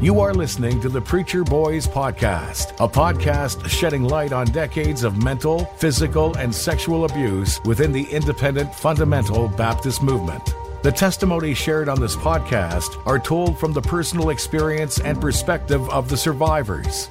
You are listening to the Preacher Boys Podcast, a podcast shedding light on decades of mental, physical, and sexual abuse within the independent fundamental Baptist movement. The testimonies shared on this podcast are told from the personal experience and perspective of the survivors.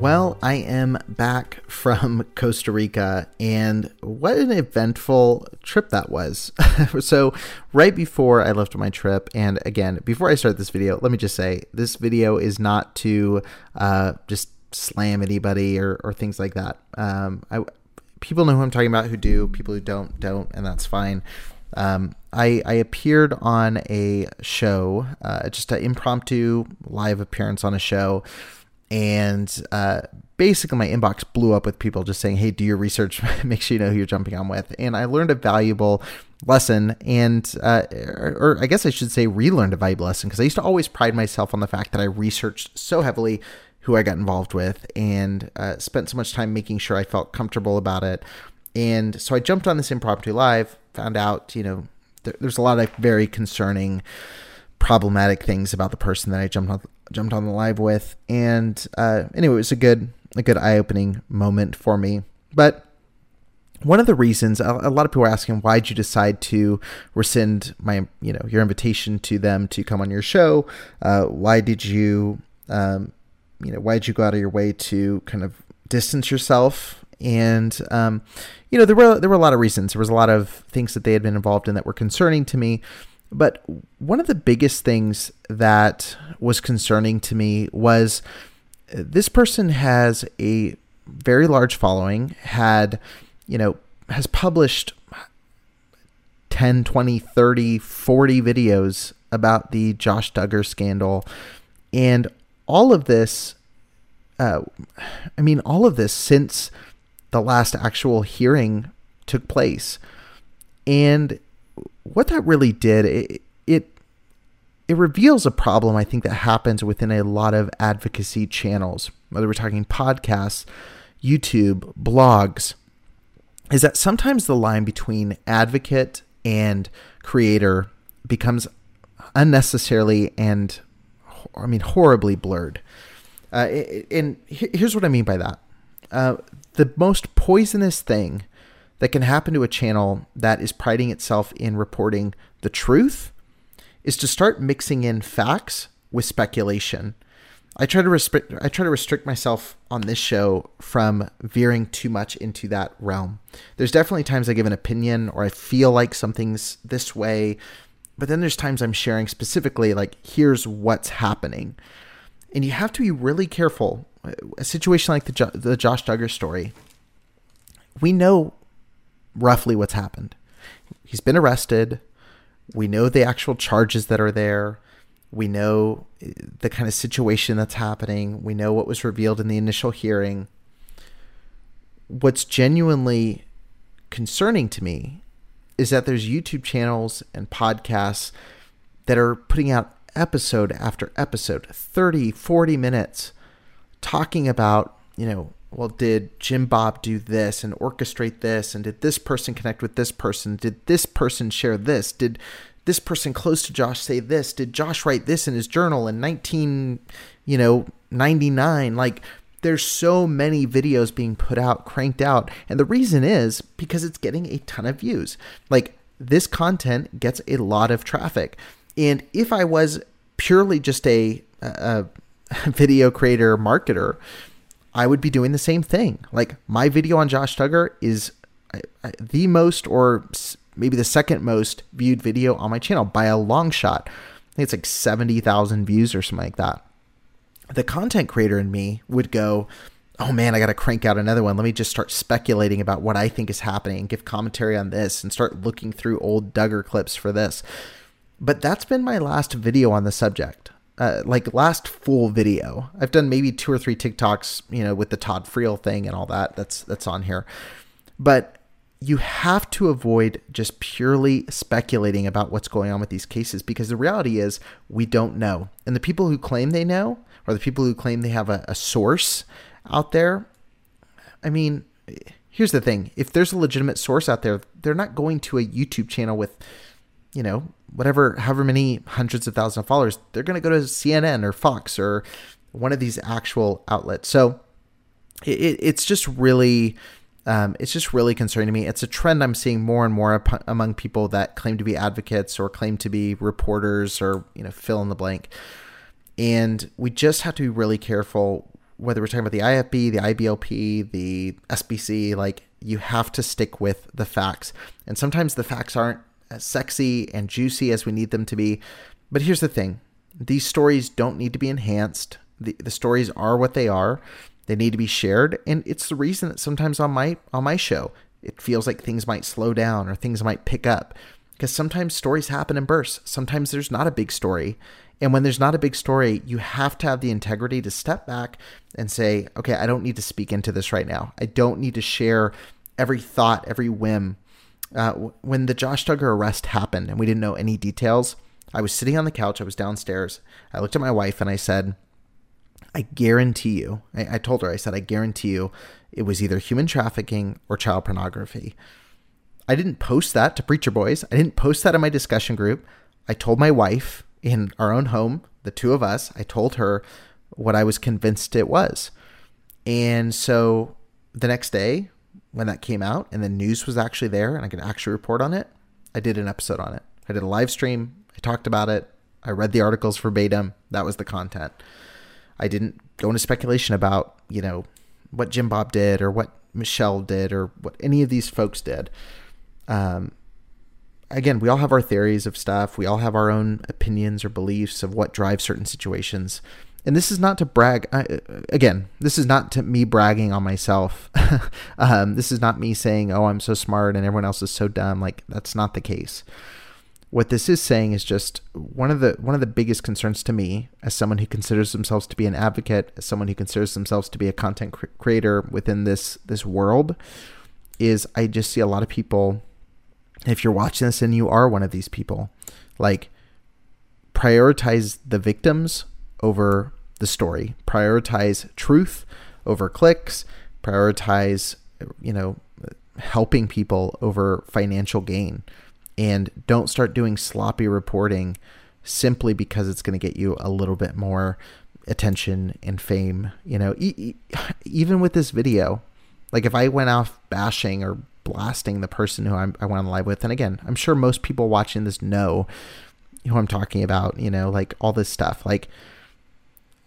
Well, I am back from Costa Rica, and what an eventful trip that was. so, right before I left my trip, and again, before I start this video, let me just say this video is not to uh, just slam anybody or, or things like that. Um, I, people know who I'm talking about who do, people who don't, don't, and that's fine. Um, I, I appeared on a show, uh, just an impromptu live appearance on a show and uh, basically my inbox blew up with people just saying, "Hey, do your research. Make sure you know who you're jumping on with." And I learned a valuable lesson, and uh, or, or, I guess I should say, relearned a valuable lesson because I used to always pride myself on the fact that I researched so heavily who I got involved with and uh, spent so much time making sure I felt comfortable about it. And so I jumped on this impromptu live, found out, you know, there, there's a lot of very concerning problematic things about the person that I jumped on jumped on the live with, and uh, anyway, it was a good a good eye opening moment for me. But one of the reasons a, lot of people are asking why'd you decide to rescind my you know your invitation to them to come on your show? Uh, why did you um, you know why did you go out of your way to kind of distance yourself? And um, you know there were there were a lot of reasons. There was a lot of things that they had been involved in that were concerning to me. But one of the biggest things that was concerning to me was uh, this person has a very large following, had, you know, has published 10, 20, 30, 40 videos about the Josh Duggar scandal. And all of this, uh, I mean, all of this since the last actual hearing took place. And what that really did, it, it it reveals a problem I think that happens within a lot of advocacy channels, whether we're talking podcasts, YouTube, blogs, is that sometimes the line between advocate and creator becomes unnecessarily and I mean horribly blurred. Uh, and here's what I mean by that. Uh, the most poisonous thing that can happen to a channel that is priding itself in reporting the truth is to start mixing in facts with speculation. I try to restrict I try to restrict myself on this show from veering too much into that realm. There's definitely times I give an opinion or I feel like something's this way, but then there's times I'm sharing specifically like here's what's happening. And you have to be really careful. A situation like the jo- the Josh Duggar story, we know roughly what's happened. He's been arrested. We know the actual charges that are there. We know eh, the kind of situation that's happening. We know what was revealed in the initial hearing. What's genuinely concerning to me is that there's YouTube channels and podcasts that are putting out episode after episode, 30, 40 minutes, talking about, you know, well, did Jim Bob do this and orchestrate this? And did this person connect with this person? Did this person share this? Did this person close to Josh say this? Did Josh write this in his journal in 19, you know, 99? Like, there's so many videos being put out, cranked out. And the reason is because it's getting a ton of views. Like, this content gets a lot of traffic. And if I was purely just a, a video creator marketer, I would be doing the same thing. Like my video on Josh Duggar is the most or maybe the second most viewed video on my channel by a long shot. I think it's like 70,000 views or something like that. The content creator in me would go, oh man, I got to crank out another one. Let me just start speculating about what I think is happening and give commentary on this and start looking through old Duggar clips for this. But that's been my last video on the subject. Uh, like last full video. I've done maybe two or three TikToks, you know, with the Todd Friel thing and all that. That's that's on here. But you have to avoid just purely speculating about what's going on with these cases because the reality is we don't know. And the people who claim they know, or the people who claim they have a, a source out there, I mean, here's the thing if there's a legitimate source out there, they're not going to a YouTube channel with, you know, whatever, however many hundreds of thousands of followers, they're going to go to CNN or Fox or one of these actual outlets. So it, it's just really, um, it's just really concerning to me. It's a trend I'm seeing more and more among people that claim to be advocates or claim to be reporters or you know fill in the blank. And we just have to be really careful whether we're talking about the IFB, the IBLP, the SBC. Like you have to stick with the facts, and sometimes the facts aren't as sexy and juicy as we need them to be. But here's the thing these stories don't need to be enhanced. The, the stories are what they are. They need to be shared. And it's the reason that sometimes on my on my show, it feels like things might slow down or things might pick up. Because sometimes stories happen in bursts. Sometimes there's not a big story. And when there's not a big story, you have to have the integrity to step back and say, okay, I don't need to speak into this right now. I don't need to share every thought, every whim uh, when the Josh Duggar arrest happened and we didn't know any details, I was sitting on the couch. I was downstairs. I looked at my wife and I said, I guarantee you, I, I told her, I said, I guarantee you it was either human trafficking or child pornography. I didn't post that to Preacher Boys. I didn't post that in my discussion group. I told my wife in our own home, the two of us, I told her what I was convinced it was. And so the next day, when that came out and the news was actually there and I could actually report on it, I did an episode on it. I did a live stream. I talked about it. I read the articles verbatim. That was the content. I didn't go into speculation about, you know, what Jim Bob did or what Michelle did or what any of these folks did. Um, again, we all have our theories of stuff. We all have our own opinions or beliefs of what drives certain situations and this is not to brag I, again this is not to me bragging on myself. Um, this is not me saying oh i'm so smart and everyone else is so dumb. Like that's not the case. What this is saying is just one of the one of the biggest concerns to me as someone who considers themselves to be an advocate as someone who considers themselves to be a content cr- creator within this this world is i just see a lot of people if you're watching this and you are one of these people like prioritize the victims over the story. Prioritize truth over clicks. Prioritize, you know, helping people over financial gain. And don't start doing sloppy reporting simply because it's going to get you a little bit more attention and fame. You know, e- e- even with this video, like if I went off bashing or blasting the person who I'm, I went on live with, and again, I'm sure most people watching this know who I'm talking about, you know, like all this stuff. Like,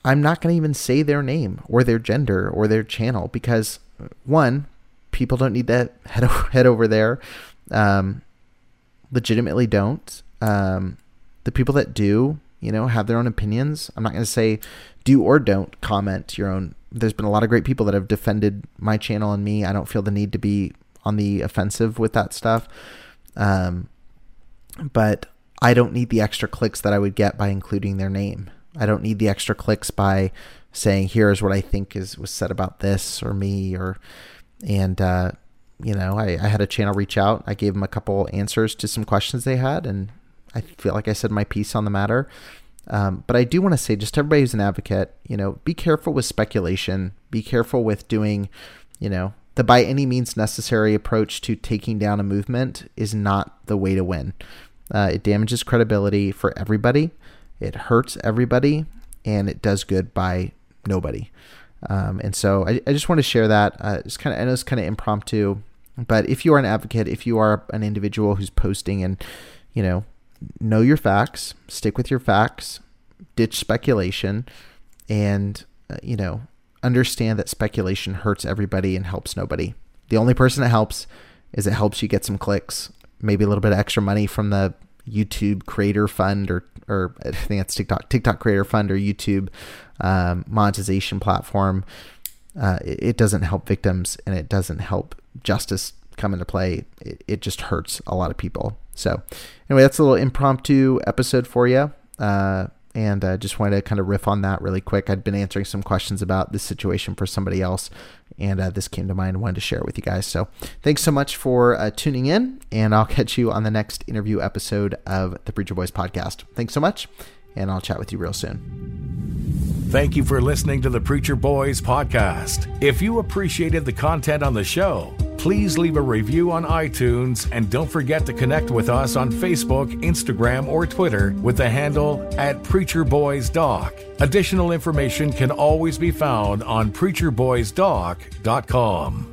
I'm not going to even say their name or their gender or their channel because one, people don't need to head over, head over there. Um, legitimately don't. Um, the people that do, you know, have their own opinions. I'm not going to say do or don't comment your own. There's been a lot of great people that have defended my channel and me. I don't feel the need to be on the offensive with that stuff. Um, but I don't need the extra clicks that I would get by including their name. I don't need the extra clicks by saying here's what I think is was said about this or me or and uh, you know I, I had a channel reach out. I gave them a couple answers to some questions they had, and I feel like I said my piece on the matter. Um, but I do want to say, just everybody who's an advocate, you know, be careful with speculation. Be careful with doing, you know, the by any means necessary approach to taking down a movement is not the way to win. Uh, it damages credibility for everybody. It hurts everybody, and it does good by nobody. Um, and so I, I, just want to share that. Uh, it's kind of I know it's kind of impromptu, but if you are an advocate, if you are an individual who's posting and you know know your facts, stick with your facts, ditch speculation, and uh, you know understand that speculation hurts everybody and helps nobody. The only person that helps is it helps you get some clicks, maybe a little bit of extra money from the YouTube Creator Fund or or I think that's TikTok TikTok Creator Fund or YouTube um, monetization platform. Uh, it, it, doesn't help victims and it doesn't help justice come into play. It, it just hurts a lot of people. So anyway, that's a little impromptu episode for you. Uh, and uh, just wanted to kind of riff on that really quick. I'd been answering some questions about this situation for somebody else, and uh, this came to mind and wanted to share it with you guys. So thanks so much for uh, tuning in, and I'll catch you on the next interview episode of the Preacher Boys podcast. Thanks so much, and I'll chat with you real soon. Thank you for listening to the Preacher Boys podcast. If you appreciated the content on the show, please leave a review on iTunes and don't forget to connect with us on Facebook, Instagram, or Twitter with the handle at Preacher Boys Doc. Additional information can always be found on PreacherBoysDoc.com.